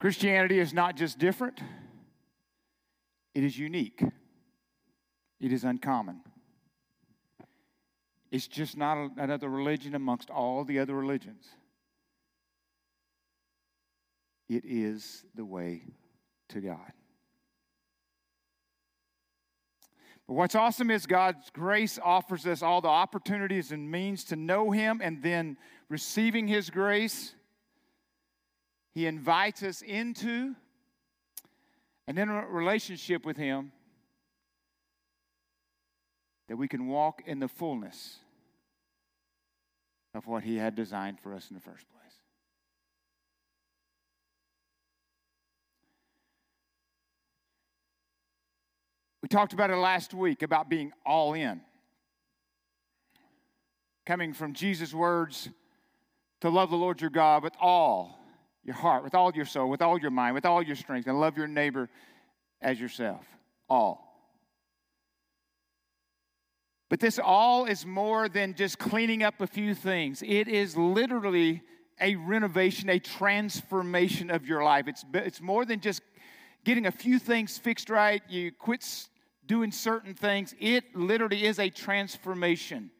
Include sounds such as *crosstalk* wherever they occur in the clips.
Christianity is not just different, it is unique, it is uncommon. It's just not another religion amongst all the other religions. It is the way to God. But what's awesome is God's grace offers us all the opportunities and means to know Him, and then receiving His grace, He invites us into an intimate relationship with Him that we can walk in the fullness of what He had designed for us in the first place. We talked about it last week about being all in. Coming from Jesus' words to love the Lord your God with all your heart, with all your soul, with all your mind, with all your strength, and love your neighbor as yourself. All. But this all is more than just cleaning up a few things. It is literally a renovation, a transformation of your life. It's, it's more than just getting a few things fixed right. You quit doing certain things. It literally is a transformation.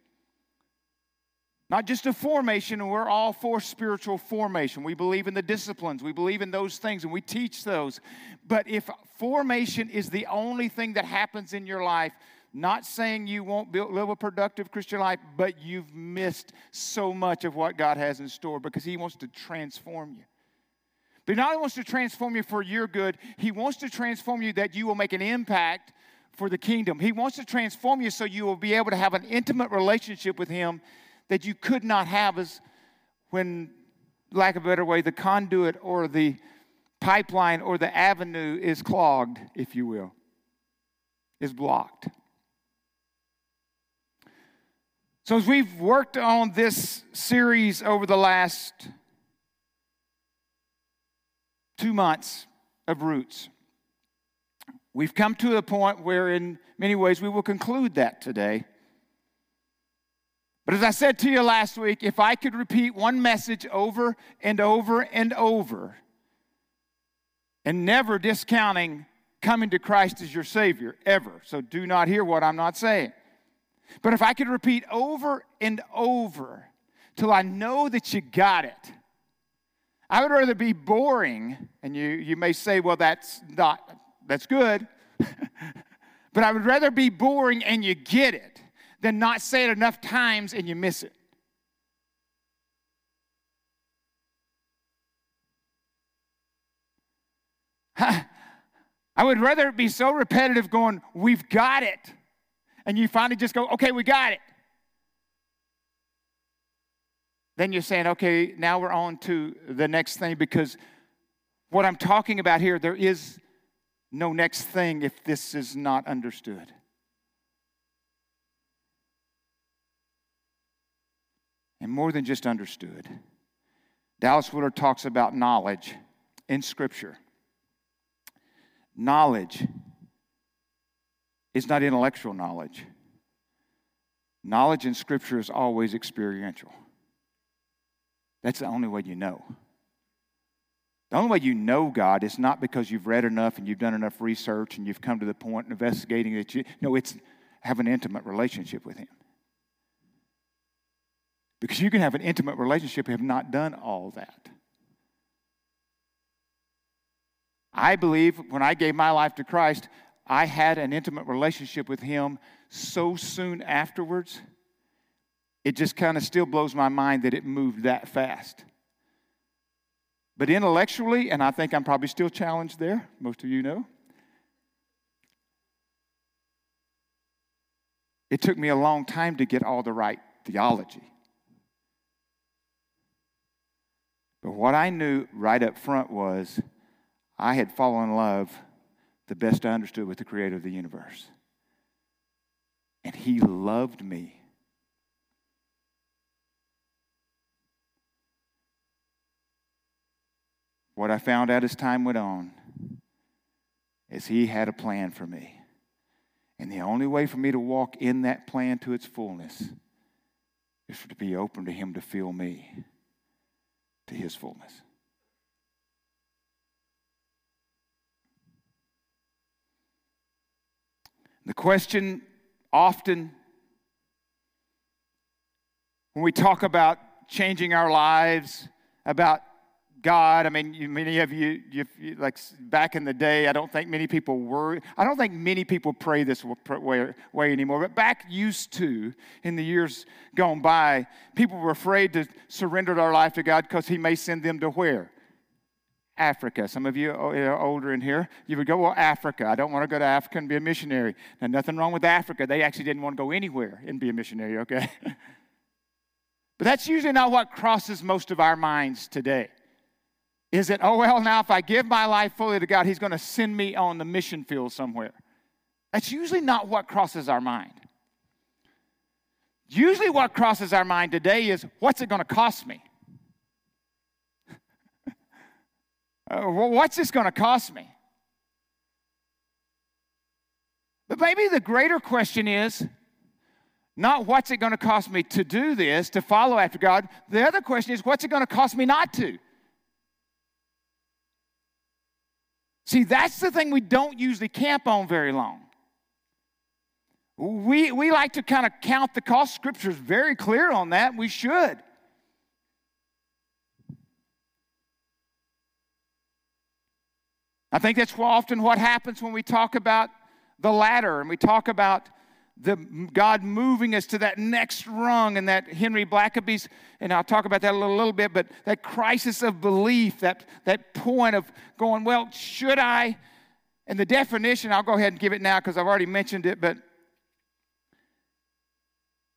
Not just a formation, and we're all for spiritual formation. We believe in the disciplines, we believe in those things, and we teach those. But if formation is the only thing that happens in your life, not saying you won't build, live a productive Christian life, but you've missed so much of what God has in store because He wants to transform you. But He not only wants to transform you for your good, He wants to transform you that you will make an impact for the kingdom. He wants to transform you so you will be able to have an intimate relationship with Him that you could not have as when, lack of a better way, the conduit or the pipeline or the avenue is clogged, if you will, is blocked. So, as we've worked on this series over the last two months of Roots, we've come to a point where, in many ways, we will conclude that today. But as I said to you last week, if I could repeat one message over and over and over, and never discounting coming to Christ as your Savior, ever. So do not hear what I'm not saying. But if I could repeat over and over till I know that you got it, I would rather be boring, and you, you may say, well, that's not, that's good. *laughs* but I would rather be boring and you get it than not say it enough times and you miss it. *laughs* I would rather it be so repetitive going, we've got it, and you finally just go, okay, we got it. Then you're saying, okay, now we're on to the next thing because what I'm talking about here, there is no next thing if this is not understood. And more than just understood, Dallas Willard talks about knowledge in Scripture. Knowledge is not intellectual knowledge. Knowledge in Scripture is always experiential. That's the only way you know. The only way you know God is not because you've read enough and you've done enough research and you've come to the point in investigating that you no, it's have an intimate relationship with Him. Because you can have an intimate relationship and have not done all that. I believe when I gave my life to Christ, I had an intimate relationship with Him so soon afterwards, it just kind of still blows my mind that it moved that fast. But intellectually, and I think I'm probably still challenged there, most of you know, it took me a long time to get all the right theology. But what I knew right up front was I had fallen in love the best I understood with the creator of the universe. And he loved me. What I found out as time went on is he had a plan for me. And the only way for me to walk in that plan to its fullness is to be open to him to fill me to his fullness. The question often when we talk about changing our lives, about God. I mean, many of you, you, you, like back in the day, I don't think many people were, I don't think many people pray this way, way anymore, but back used to, in the years gone by, people were afraid to surrender their life to God because He may send them to where? Africa. Some of you oh, are older in here, you would go, Well, Africa. I don't want to go to Africa and be a missionary. Now, nothing wrong with Africa. They actually didn't want to go anywhere and be a missionary, okay? *laughs* but that's usually not what crosses most of our minds today. Is it, oh, well, now if I give my life fully to God, He's going to send me on the mission field somewhere? That's usually not what crosses our mind. Usually, what crosses our mind today is, what's it going to cost me? *laughs* uh, what's this going to cost me? But maybe the greater question is not what's it going to cost me to do this, to follow after God. The other question is, what's it going to cost me not to? See, that's the thing we don't usually camp on very long. We, we like to kind of count the cost. Scripture is very clear on that. We should. I think that's often what happens when we talk about the ladder and we talk about the God moving us to that next rung and that Henry Blackaby's, and I'll talk about that a little, little bit, but that crisis of belief, that, that point of going, well, should I? And the definition, I'll go ahead and give it now because I've already mentioned it, but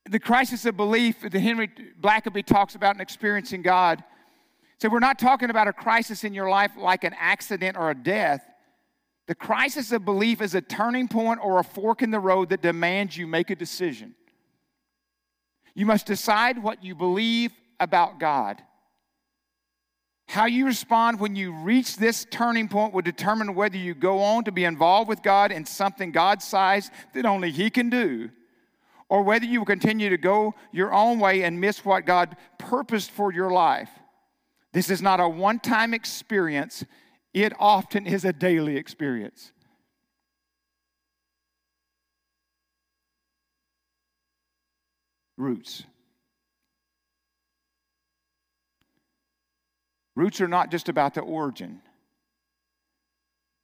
the crisis of belief that Henry Blackaby talks about in experiencing God. So we're not talking about a crisis in your life like an accident or a death. The crisis of belief is a turning point or a fork in the road that demands you make a decision. You must decide what you believe about God. How you respond when you reach this turning point will determine whether you go on to be involved with God in something God sized that only He can do, or whether you will continue to go your own way and miss what God purposed for your life. This is not a one time experience, it often is a daily experience. Roots. Roots are not just about the origin,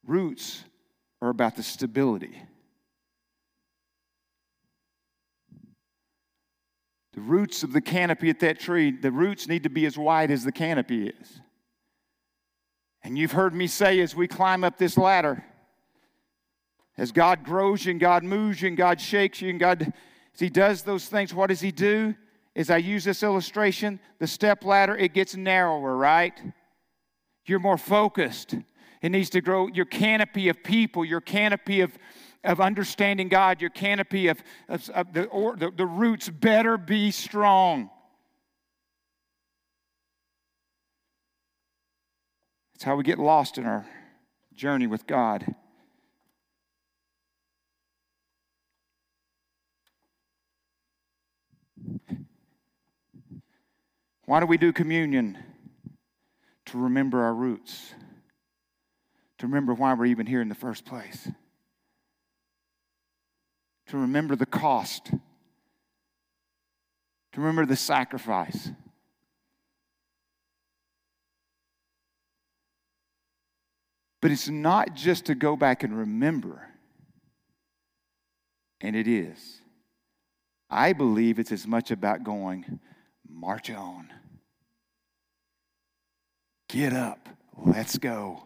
roots are about the stability. The roots of the canopy at that tree, the roots need to be as wide as the canopy is. And you've heard me say as we climb up this ladder, as God grows you and God moves you and God shakes you and God, as He does those things, what does He do? As I use this illustration, the step ladder, it gets narrower, right? You're more focused. It needs to grow your canopy of people, your canopy of, of understanding God, your canopy of, of, of the, or, the, the roots better be strong. It's how we get lost in our journey with God. Why do we do communion? To remember our roots, to remember why we're even here in the first place, to remember the cost, to remember the sacrifice. But it's not just to go back and remember, and it is. I believe it's as much about going, march on. Get up. Let's go.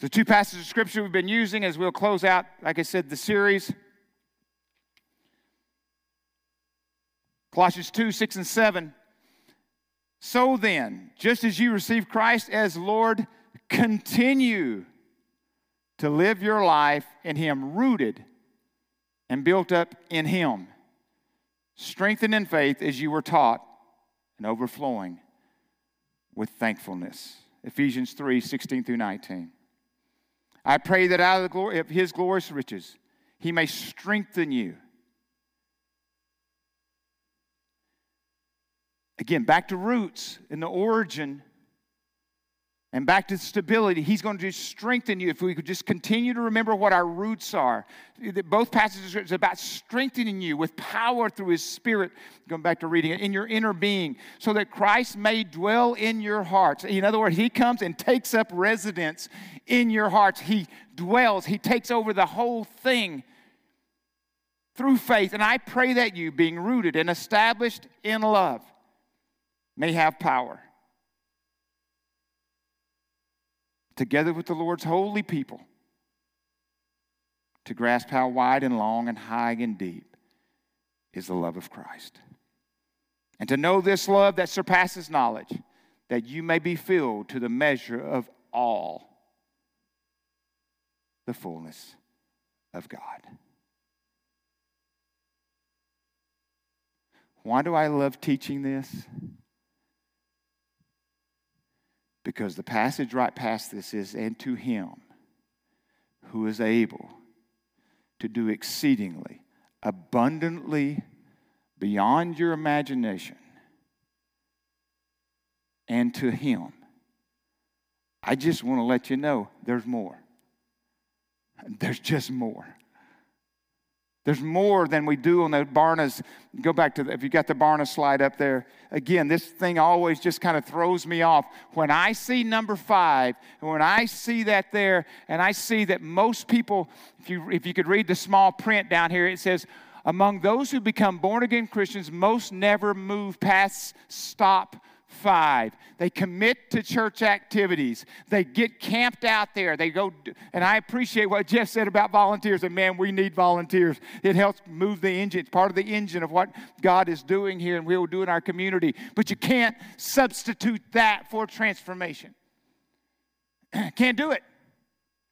The two passages of scripture we've been using as we'll close out, like I said, the series. Colossians 2 6 and 7. So then, just as you receive Christ as Lord, continue to live your life in Him, rooted and built up in Him, strengthened in faith as you were taught, and overflowing with thankfulness. Ephesians 3 16 through 19. I pray that out of the glory of His glorious riches, He may strengthen you Again, back to roots and the origin. and back to stability. He's going to strengthen you if we could just continue to remember what our roots are. Both passages are about strengthening you with power through His Spirit, going back to reading it, in your inner being, so that Christ may dwell in your hearts. In other words, He comes and takes up residence in your hearts. He dwells, He takes over the whole thing through faith. And I pray that you, being rooted and established in love, may have power together with the Lord's holy people, to grasp how wide and long and high and deep is the love of Christ. And to know this love that surpasses knowledge, that you may be filled to the measure of all the fullness of God. Why do I love teaching this? Because the passage right past this is, and to him who is able to do exceedingly, abundantly, beyond your imagination, and to him. I just want to let you know there's more. There's just more. There's more than we do on the Barna's. Go back to the, if you got the Barna slide up there. Again, this thing always just kind of throws me off. When I see number five, and when I see that there, and I see that most people, if you, if you could read the small print down here, it says, among those who become born again Christians, most never move past stop five. They commit to church activities. They get camped out there. They go, and I appreciate what Jeff said about volunteers. And man, we need volunteers. It helps move the engine. It's part of the engine of what God is doing here and we will do in our community. But you can't substitute that for transformation. *clears throat* can't do it.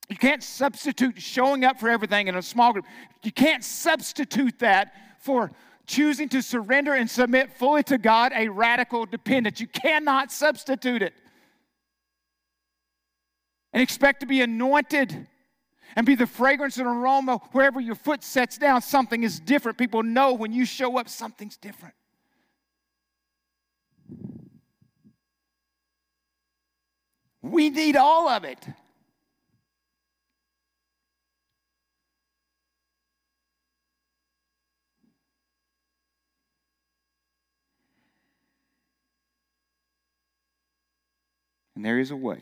You can't substitute showing up for everything in a small group. You can't substitute that for choosing to surrender and submit fully to God a radical dependence. You cannot substitute it. And expect to be anointed and be the fragrance and aroma wherever your foot sets down. Something is different. People know when you show up, something's different. We need all of it. And there is a way.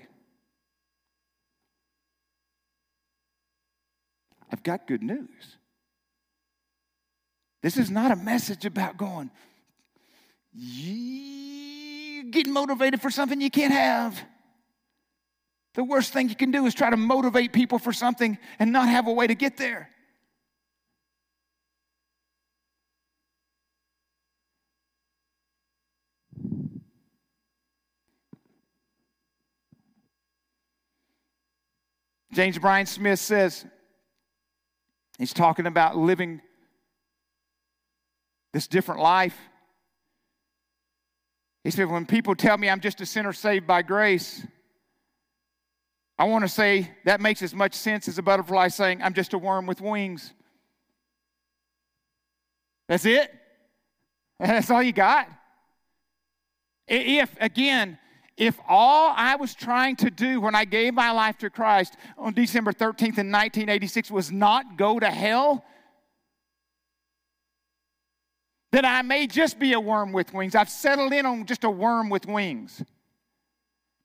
I've got good news. This is not a message about going, you get motivated for something you can't have. The worst thing you can do is try to motivate people for something and not have a way to get there. James Bryan Smith says, he's talking about living this different life. He said, When people tell me I'm just a sinner saved by grace, I want to say that makes as much sense as a butterfly saying, I'm just a worm with wings. That's it? *laughs* That's all you got? If, again, if all I was trying to do when I gave my life to Christ on December 13th in 1986 was not go to hell, then I may just be a worm with wings. I've settled in on just a worm with wings.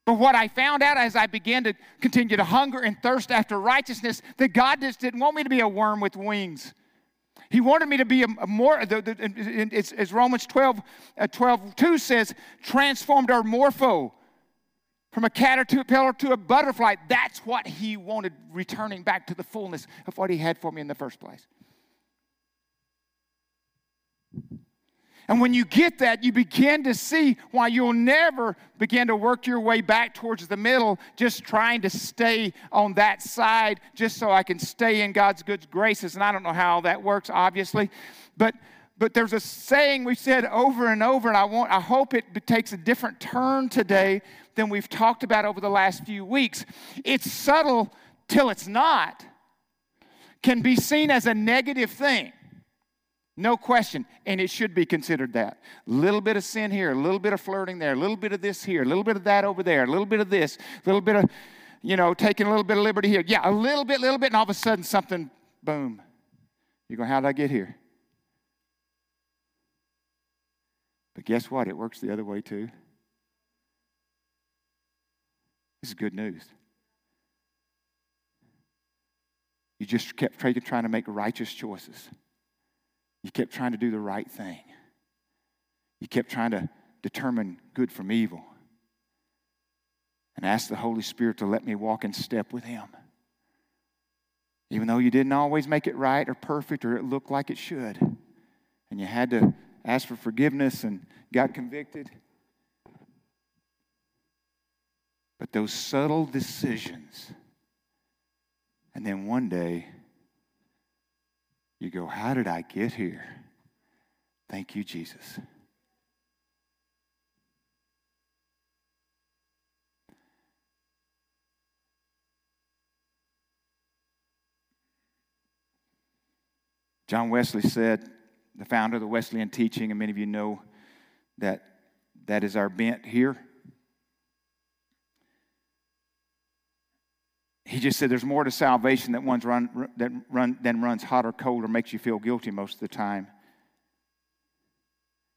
But what I found out as I began to continue to hunger and thirst after righteousness, that God just didn't want me to be a worm with wings. He wanted me to be a, a more, the, the, it's, as Romans 12, uh, 12 2 says, transformed our morpho from a caterpillar to a butterfly. That's what he wanted, returning back to the fullness of what he had for me in the first place. And when you get that, you begin to see why you'll never begin to work your way back towards the middle, just trying to stay on that side, just so I can stay in God's good graces. And I don't know how that works, obviously. But but there's a saying we've said over and over, and I want I hope it takes a different turn today than we've talked about over the last few weeks. It's subtle till it's not, can be seen as a negative thing. No question. And it should be considered that. A little bit of sin here, a little bit of flirting there, a little bit of this here, a little bit of that over there, a little bit of this, a little bit of, you know, taking a little bit of liberty here. Yeah, a little bit, little bit, and all of a sudden something, boom. You go, how did I get here? But guess what? It works the other way too. This is good news. You just kept trying to make righteous choices. You kept trying to do the right thing. You kept trying to determine good from evil. And ask the Holy Spirit to let me walk in step with Him. Even though you didn't always make it right or perfect or it looked like it should. And you had to ask for forgiveness and got convicted. But those subtle decisions, and then one day, you go, How did I get here? Thank you, Jesus. John Wesley said, the founder of the Wesleyan teaching, and many of you know that that is our bent here. He just said there's more to salvation that, one's run, run, than runs hot or cold or makes you feel guilty most of the time.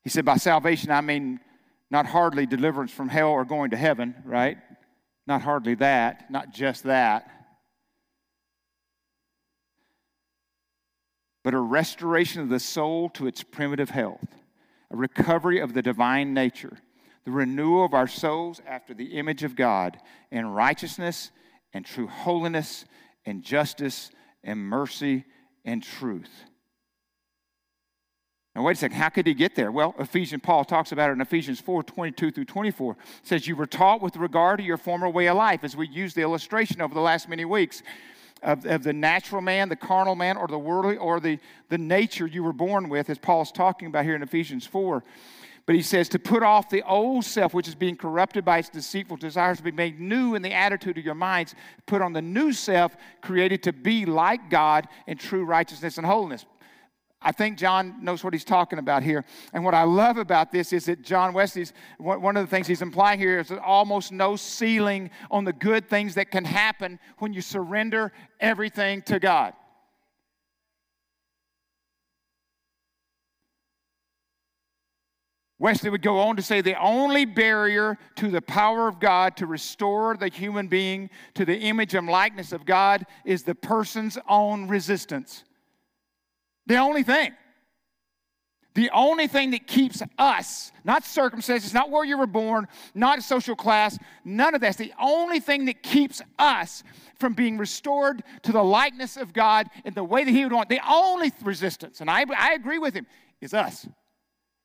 He said, by salvation, I mean not hardly deliverance from hell or going to heaven, right? Not hardly that, not just that. But a restoration of the soul to its primitive health, a recovery of the divine nature, the renewal of our souls after the image of God in righteousness and true holiness and justice and mercy and truth. Now, wait a second. How could he get there? Well, Ephesians, Paul talks about it in Ephesians 4 22 through 24. It says, You were taught with regard to your former way of life, as we used the illustration over the last many weeks of, of the natural man, the carnal man, or the worldly, or the, the nature you were born with, as Paul's talking about here in Ephesians 4. But he says to put off the old self, which is being corrupted by its deceitful desires, to be made new in the attitude of your minds. Put on the new self, created to be like God in true righteousness and holiness. I think John knows what he's talking about here. And what I love about this is that John Wesley's, one of the things he's implying here is almost no ceiling on the good things that can happen when you surrender everything to God. Wesley would go on to say the only barrier to the power of God to restore the human being to the image and likeness of God is the person's own resistance. The only thing. The only thing that keeps us, not circumstances, not where you were born, not a social class, none of that. The only thing that keeps us from being restored to the likeness of God in the way that He would want, the only resistance, and I, I agree with him, is us.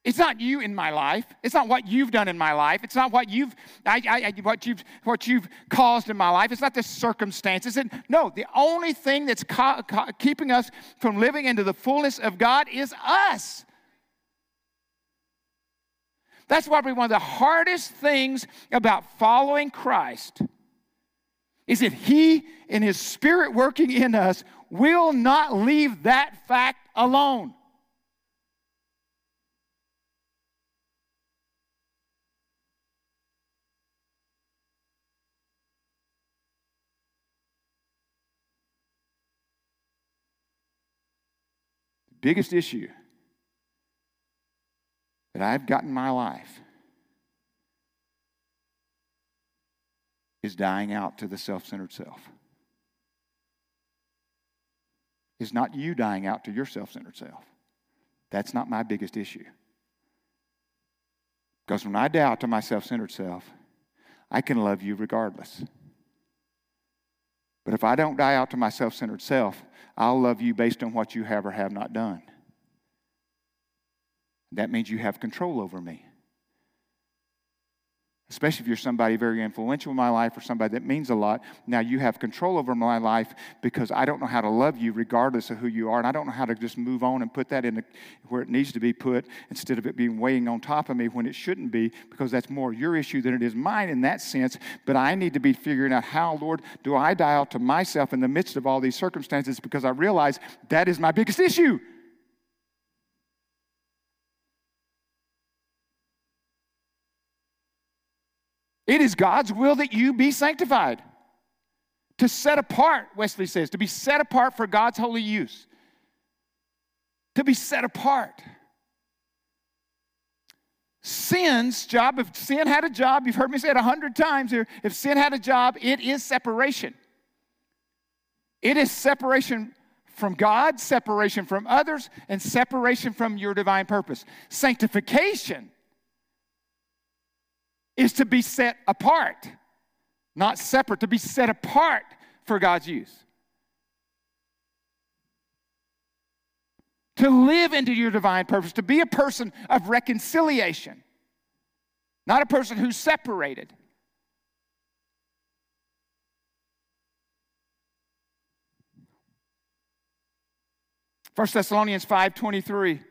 It's not you in my life. It's not what you've done in my life. It's not what you've, I, I, what you've, what you've caused in my life. It's not the circumstances. And no, the only thing that's co- co- keeping us from living into the fullness of God is us. That's probably one of the hardest things about following Christ is that He, and His Spirit working in us, will not leave that fact alone. Biggest issue that I've got in my life is dying out to the self centered self. Is not you dying out to your self centered self. That's not my biggest issue. Because when I die out to my self centered self, I can love you regardless. But if I don't die out to my self centered self, I'll love you based on what you have or have not done. That means you have control over me especially if you're somebody very influential in my life or somebody that means a lot. Now you have control over my life because I don't know how to love you regardless of who you are. And I don't know how to just move on and put that in the, where it needs to be put instead of it being weighing on top of me when it shouldn't be because that's more your issue than it is mine in that sense. But I need to be figuring out how, Lord, do I dial to myself in the midst of all these circumstances because I realize that is my biggest issue. It is God's will that you be sanctified. To set apart, Wesley says, to be set apart for God's holy use. To be set apart. Sin's job, if sin had a job, you've heard me say it a hundred times here, if sin had a job, it is separation. It is separation from God, separation from others, and separation from your divine purpose. Sanctification is to be set apart, not separate, to be set apart for God's use. To live into your divine purpose, to be a person of reconciliation, not a person who's separated. 1 Thessalonians 5:23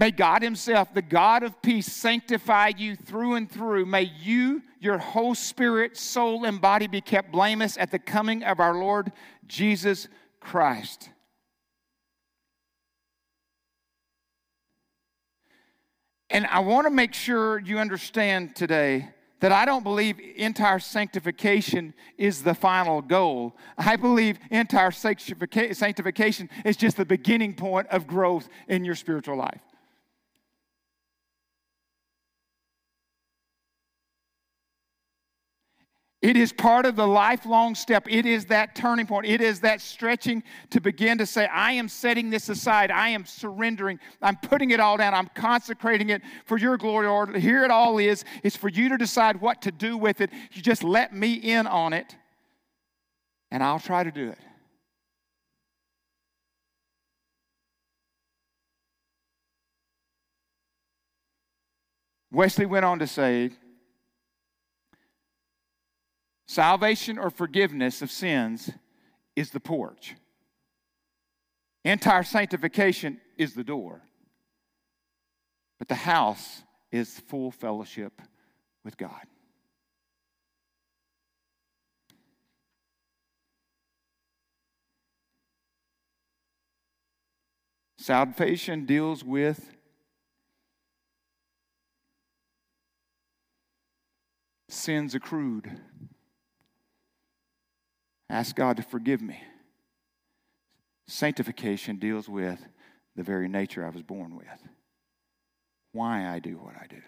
May God himself, the God of peace, sanctify you through and through. May you, your whole spirit, soul, and body be kept blameless at the coming of our Lord Jesus Christ. And I want to make sure you understand today that I don't believe entire sanctification is the final goal. I believe entire sanctification is just the beginning point of growth in your spiritual life. It is part of the lifelong step. It is that turning point. It is that stretching to begin to say, I am setting this aside. I am surrendering. I'm putting it all down. I'm consecrating it for your glory, Lord. Here it all is. It's for you to decide what to do with it. You just let me in on it, and I'll try to do it. Wesley went on to say, Salvation or forgiveness of sins is the porch. Entire sanctification is the door. But the house is full fellowship with God. Salvation deals with sins accrued. Ask God to forgive me. Sanctification deals with the very nature I was born with, why I do what I do.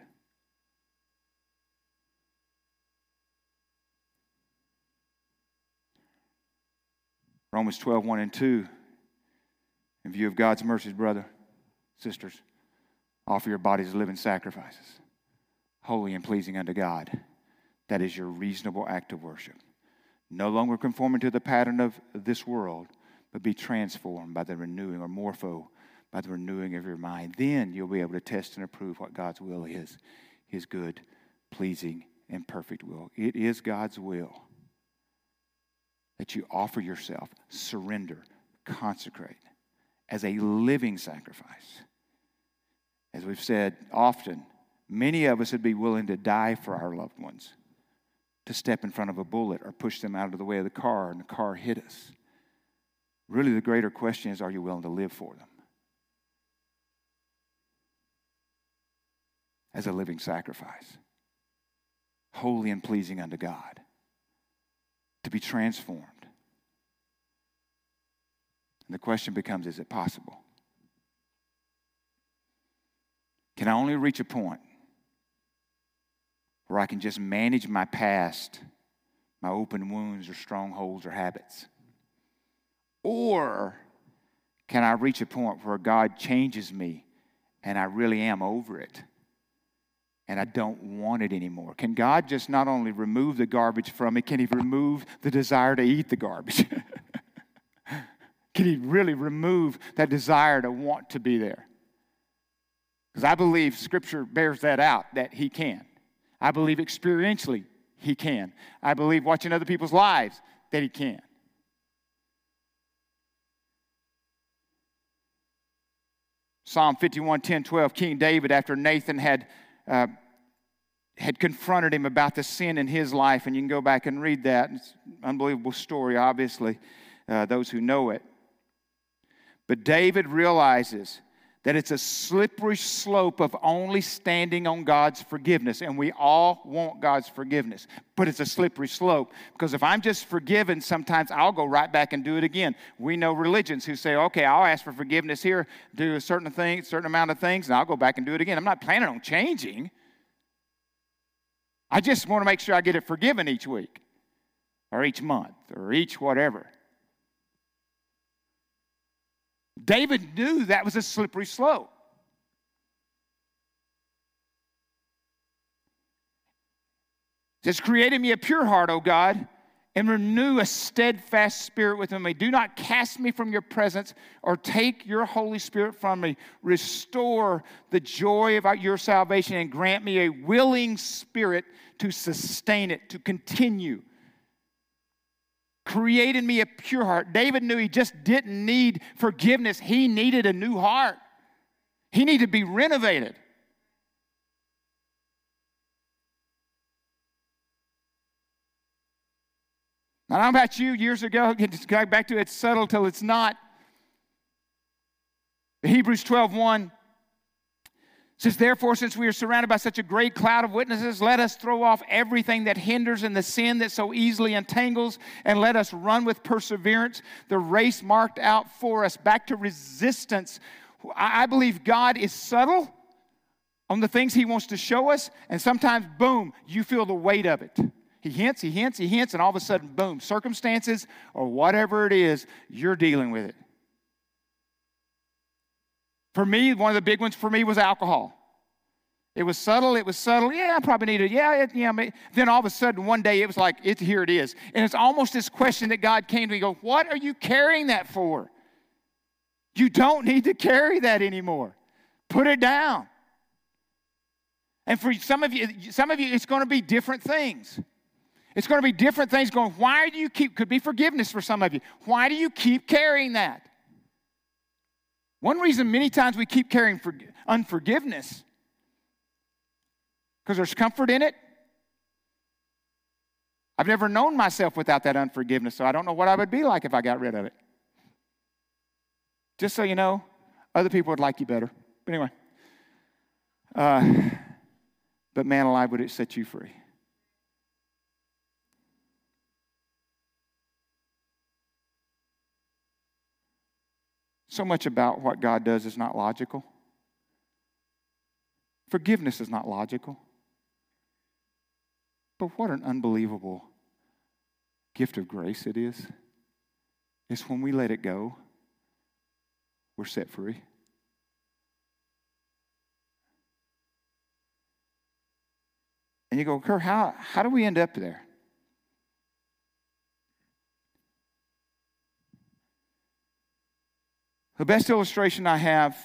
Romans 12, 1 and 2. In view of God's mercies, brother, sisters, offer your bodies living sacrifices, holy and pleasing unto God. That is your reasonable act of worship. No longer conforming to the pattern of this world, but be transformed by the renewing or morpho by the renewing of your mind. Then you'll be able to test and approve what God's will is his good, pleasing, and perfect will. It is God's will that you offer yourself, surrender, consecrate as a living sacrifice. As we've said often, many of us would be willing to die for our loved ones to step in front of a bullet or push them out of the way of the car and the car hit us. Really, the greater question is are you willing to live for them? As a living sacrifice, holy and pleasing unto God, to be transformed. And the question becomes is it possible? Can I only reach a point where I can just manage my past, my open wounds or strongholds or habits? Or can I reach a point where God changes me and I really am over it and I don't want it anymore? Can God just not only remove the garbage from me, can He remove the desire to eat the garbage? *laughs* can He really remove that desire to want to be there? Because I believe Scripture bears that out, that He can. I believe experientially he can. I believe watching other people's lives that he can. Psalm 51, 10, 12, King David, after Nathan had, uh, had confronted him about the sin in his life, and you can go back and read that. It's an unbelievable story, obviously, uh, those who know it. But David realizes that it's a slippery slope of only standing on God's forgiveness. And we all want God's forgiveness, but it's a slippery slope because if I'm just forgiven, sometimes I'll go right back and do it again. We know religions who say, okay, I'll ask for forgiveness here, do a certain thing, certain amount of things, and I'll go back and do it again. I'm not planning on changing. I just want to make sure I get it forgiven each week or each month or each whatever. David knew that was a slippery slope. Just create in me a pure heart, O God, and renew a steadfast spirit within me. Do not cast me from your presence or take your Holy Spirit from me. Restore the joy of your salvation and grant me a willing spirit to sustain it, to continue. Create in me a pure heart. David knew he just didn't need forgiveness, he needed a new heart. He needed to be renovated. I don't know about you, years ago, *laughs* going back to it's subtle till it's not. Hebrews 12 1 says, Therefore, since we are surrounded by such a great cloud of witnesses, let us throw off everything that hinders and the sin that so easily entangles, and let us run with perseverance the race marked out for us. Back to resistance. I believe God is subtle on the things He wants to show us, and sometimes, boom, you feel the weight of it. He hints, he hints, he hints, and all of a sudden, boom, circumstances or whatever it is, you're dealing with it. For me, one of the big ones for me was alcohol. It was subtle. It was subtle. Yeah, I probably need it. Yeah, it, yeah. Then all of a sudden, one day, it was like, it, here it is. And it's almost this question that God came to me. Go, what are you carrying that for? You don't need to carry that anymore. Put it down. And for some of you, some of you, it's going to be different things. It's going to be different things going, why do you keep, could be forgiveness for some of you. Why do you keep carrying that? One reason many times we keep carrying for, unforgiveness, because there's comfort in it. I've never known myself without that unforgiveness, so I don't know what I would be like if I got rid of it. Just so you know, other people would like you better. But anyway, uh, but man alive, would it set you free? So much about what God does is not logical. Forgiveness is not logical. But what an unbelievable gift of grace it is. It's when we let it go, we're set free. And you go, Kurt, how, how do we end up there? The best illustration I have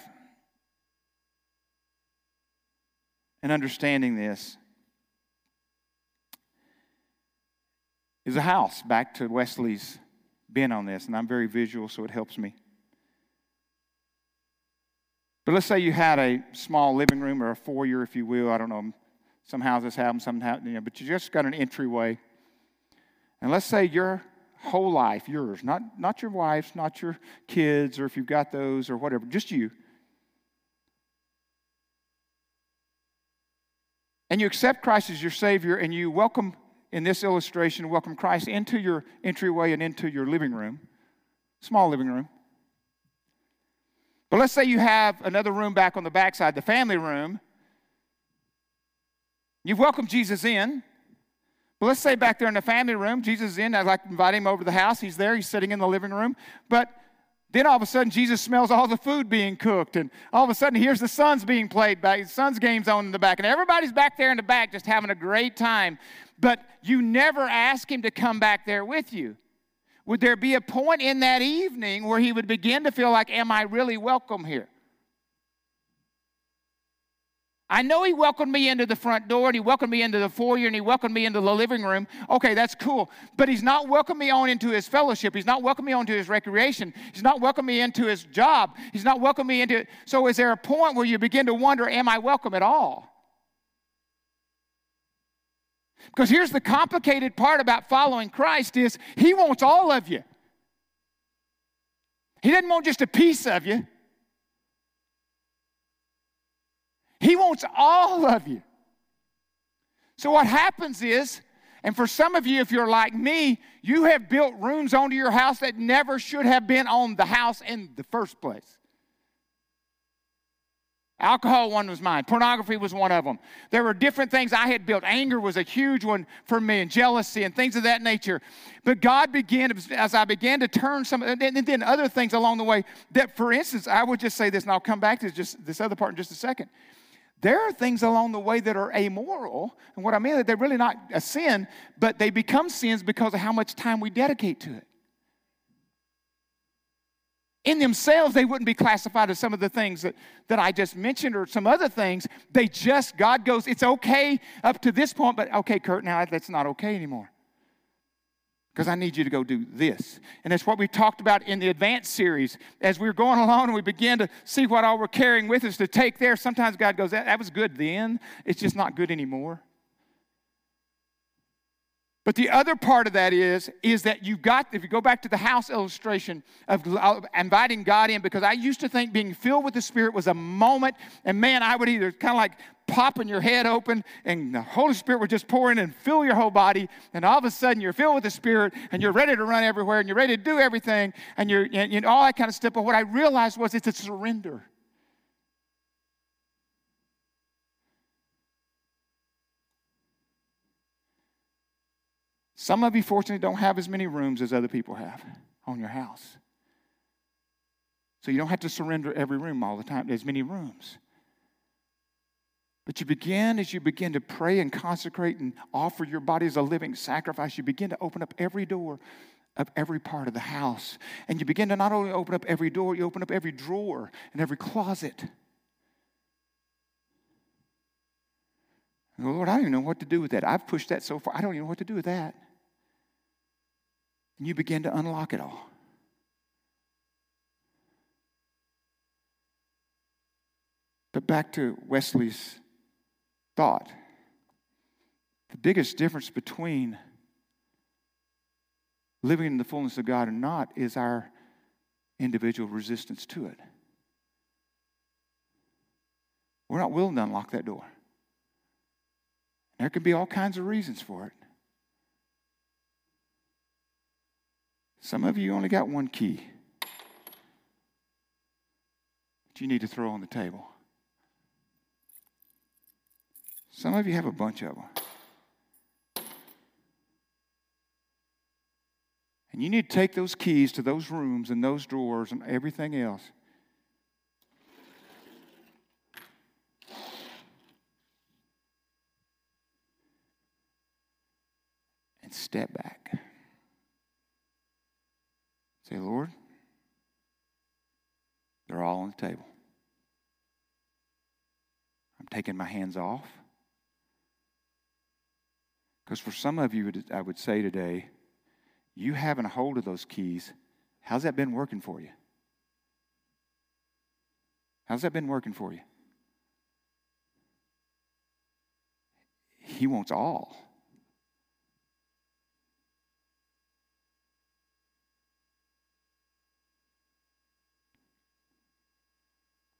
in understanding this is a house. Back to Wesley's been on this, and I'm very visual, so it helps me. But let's say you had a small living room or a foyer, if you will. I don't know. Some houses have them, some have, you know, but you just got an entryway. And let's say you're whole life, yours, not, not your wife's, not your kids, or if you've got those, or whatever, just you. And you accept Christ as your Savior, and you welcome, in this illustration, welcome Christ into your entryway and into your living room, small living room. But let's say you have another room back on the backside, the family room. You've welcomed Jesus in, but let's say back there in the family room, Jesus is in. I'd like to invite him over to the house. He's there. He's sitting in the living room. But then all of a sudden, Jesus smells all the food being cooked. And all of a sudden, here's the Suns being played back. The Suns game's on in the back. And everybody's back there in the back just having a great time. But you never ask him to come back there with you. Would there be a point in that evening where he would begin to feel like, Am I really welcome here? I know he welcomed me into the front door and he welcomed me into the foyer and he welcomed me into the living room. Okay, that's cool. But he's not welcomed me on into his fellowship. He's not welcomed me onto his recreation. He's not welcomed me into his job. He's not welcomed me into So is there a point where you begin to wonder, am I welcome at all? Because here's the complicated part about following Christ is he wants all of you. He doesn't want just a piece of you. He wants all of you. So, what happens is, and for some of you, if you're like me, you have built rooms onto your house that never should have been on the house in the first place. Alcohol, one was mine. Pornography was one of them. There were different things I had built. Anger was a huge one for me, and jealousy and things of that nature. But God began, as I began to turn some, and then other things along the way, that for instance, I would just say this, and I'll come back to just this other part in just a second. There are things along the way that are amoral, and what I mean is they're really not a sin, but they become sins because of how much time we dedicate to it in themselves, they wouldn't be classified as some of the things that, that I just mentioned or some other things. They just, God goes, it's okay up to this point, but okay, Kurt, now that's not okay anymore. Because I need you to go do this. And that's what we talked about in the advanced series. As we were going along and we began to see what all we're carrying with us to take there, sometimes God goes, that, that was good then. It's just not good anymore. But the other part of that is, is that you've got, if you go back to the house illustration of inviting God in, because I used to think being filled with the Spirit was a moment, and man, I would either kind of like popping your head open and the Holy Spirit would just pour in and fill your whole body, and all of a sudden you're filled with the Spirit and you're ready to run everywhere and you're ready to do everything and you're and, and all that kind of stuff. But what I realized was it's a surrender. Some of you, fortunately, don't have as many rooms as other people have on your house. So you don't have to surrender every room all the time, there's many rooms. But you begin, as you begin to pray and consecrate and offer your body as a living sacrifice, you begin to open up every door of every part of the house. And you begin to not only open up every door, you open up every drawer and every closet. Lord, I don't even know what to do with that. I've pushed that so far, I don't even know what to do with that. And you begin to unlock it all. But back to Wesley's thought. The biggest difference between living in the fullness of God and not is our individual resistance to it. We're not willing to unlock that door. There could be all kinds of reasons for it. Some of you only got one key that you need to throw on the table. Some of you have a bunch of them. And you need to take those keys to those rooms and those drawers and everything else. And step back. Say, Lord, they're all on the table. I'm taking my hands off. Because for some of you, I would say today, you having a hold of those keys, how's that been working for you? How's that been working for you? He wants all.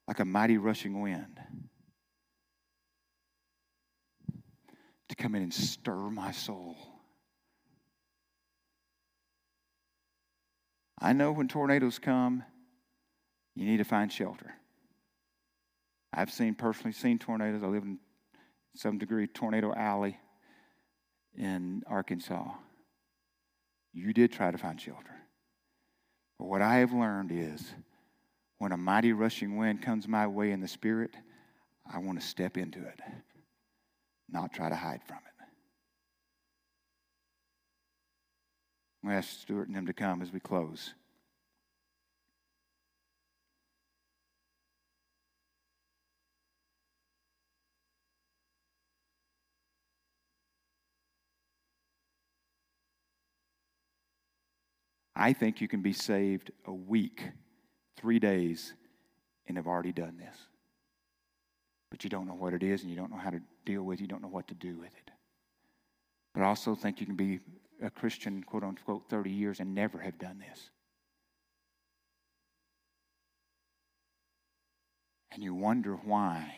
Like a mighty rushing wind to come in and stir my soul. I know when tornadoes come, you need to find shelter. I've seen personally seen tornadoes. I live in some degree tornado alley in Arkansas. You did try to find shelter. But what I have learned is when a mighty rushing wind comes my way in the spirit, I want to step into it, not try to hide from it. I'm going to ask Stuart and him to come as we close. I think you can be saved a week three days and have already done this. But you don't know what it is and you don't know how to deal with it, you don't know what to do with it. But I also think you can be a Christian, quote unquote, 30 years and never have done this. And you wonder why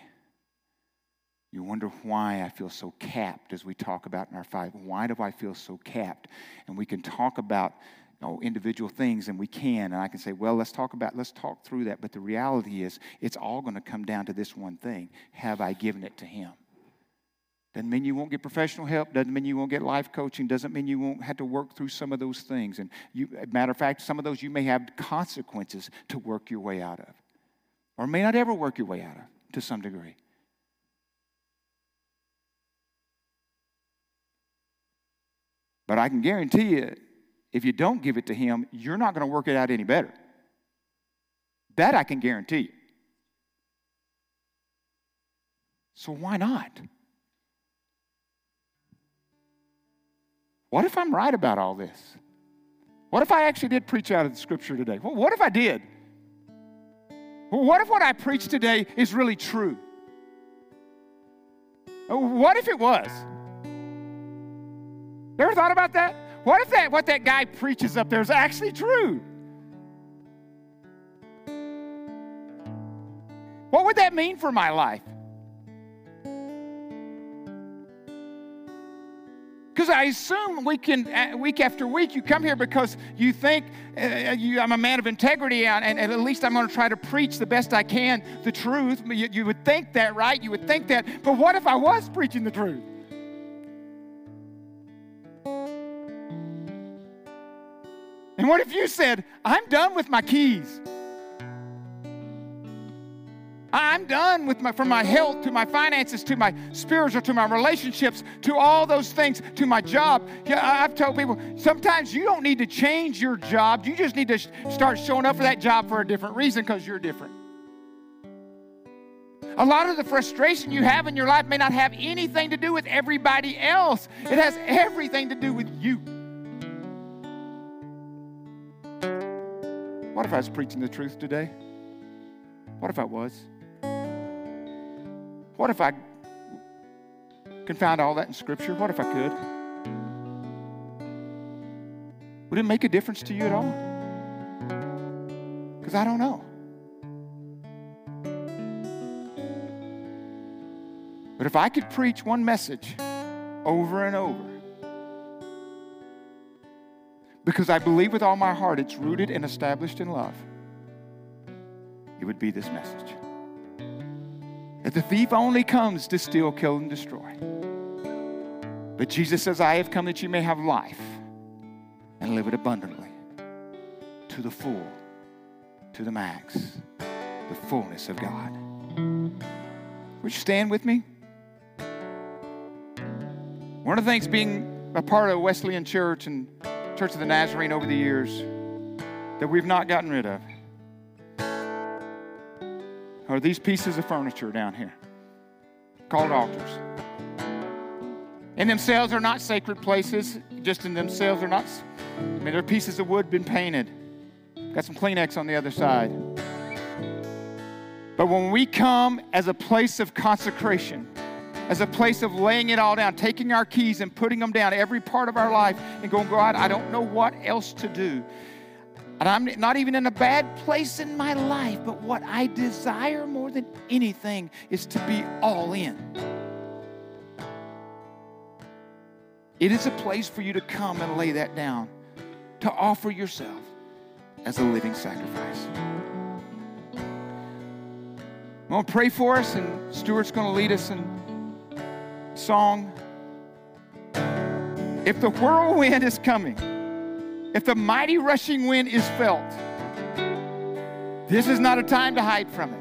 You wonder why I feel so capped as we talk about in our five. Why do I feel so capped? And we can talk about know, individual things, and we can. And I can say, well, let's talk about, let's talk through that. But the reality is, it's all going to come down to this one thing Have I given it to Him? Doesn't mean you won't get professional help. Doesn't mean you won't get life coaching. Doesn't mean you won't have to work through some of those things. And you, matter of fact, some of those you may have consequences to work your way out of, or may not ever work your way out of to some degree. But I can guarantee you, if you don't give it to Him, you're not going to work it out any better. That I can guarantee you. So why not? What if I'm right about all this? What if I actually did preach out of the scripture today? Well, What if I did? What if what I preached today is really true? What if it was? Ever thought about that? What if that what that guy preaches up there is actually true? What would that mean for my life? Because I assume week, in, uh, week after week you come here because you think uh, you, I'm a man of integrity and, and, at least I'm going to try to preach the best I can the truth. You, you would think that, right? You would think that. But what if I was preaching the truth? And what if you said, I'm done with my keys? I'm done with my, from my health to my finances to my spiritual to my relationships to all those things to my job. Yeah, I've told people sometimes you don't need to change your job. You just need to start showing up for that job for a different reason because you're different. A lot of the frustration you have in your life may not have anything to do with everybody else. It has everything to do with you. What if I was preaching the truth today? What if I was? What if I can find all that in Scripture? What if I could? Would it make a difference to you at all? Because I don't know. But if I could preach one message over and over, because I believe with all my heart it's rooted and established in love, it would be this message. That the thief only comes to steal, kill, and destroy. But Jesus says, I have come that you may have life and live it abundantly to the full, to the max, the fullness of God. Would you stand with me? One of the things being a part of Wesleyan Church and Church of the Nazarene over the years that we've not gotten rid of are these pieces of furniture down here called altars. In themselves are not sacred places, just in themselves are not, I mean, they're pieces of wood been painted. Got some Kleenex on the other side. But when we come as a place of consecration, as a place of laying it all down, taking our keys and putting them down every part of our life and going, God, I don't know what else to do. And I'm not even in a bad place in my life, but what I desire more than anything is to be all in. It is a place for you to come and lay that down, to offer yourself as a living sacrifice. I'm going to pray for us, and Stuart's going to lead us in song. If the whirlwind is coming, if the mighty rushing wind is felt, this is not a time to hide from it.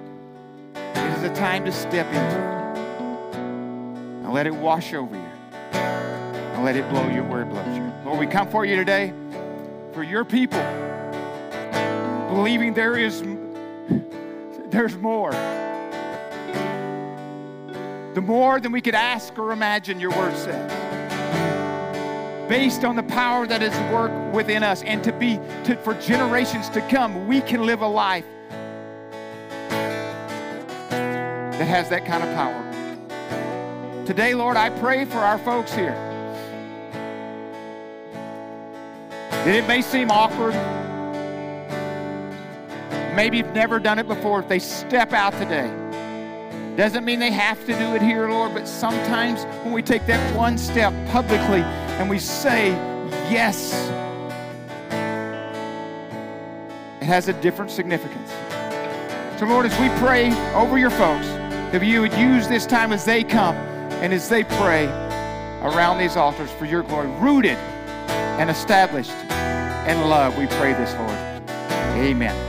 It is a time to step into it. And let it wash over you. And let it blow you where it blows you. Lord, we come for you today for your people, believing there is there's more the more than we could ask or imagine, your word says. Based on the power that is work within us, and to be to, for generations to come, we can live a life that has that kind of power. Today, Lord, I pray for our folks here. And It may seem awkward. Maybe you've never done it before. If they step out today, Doesn't mean they have to do it here, Lord, but sometimes when we take that one step publicly and we say yes, it has a different significance. So, Lord, as we pray over your folks, that you would use this time as they come and as they pray around these altars for your glory, rooted and established in love. We pray this, Lord. Amen.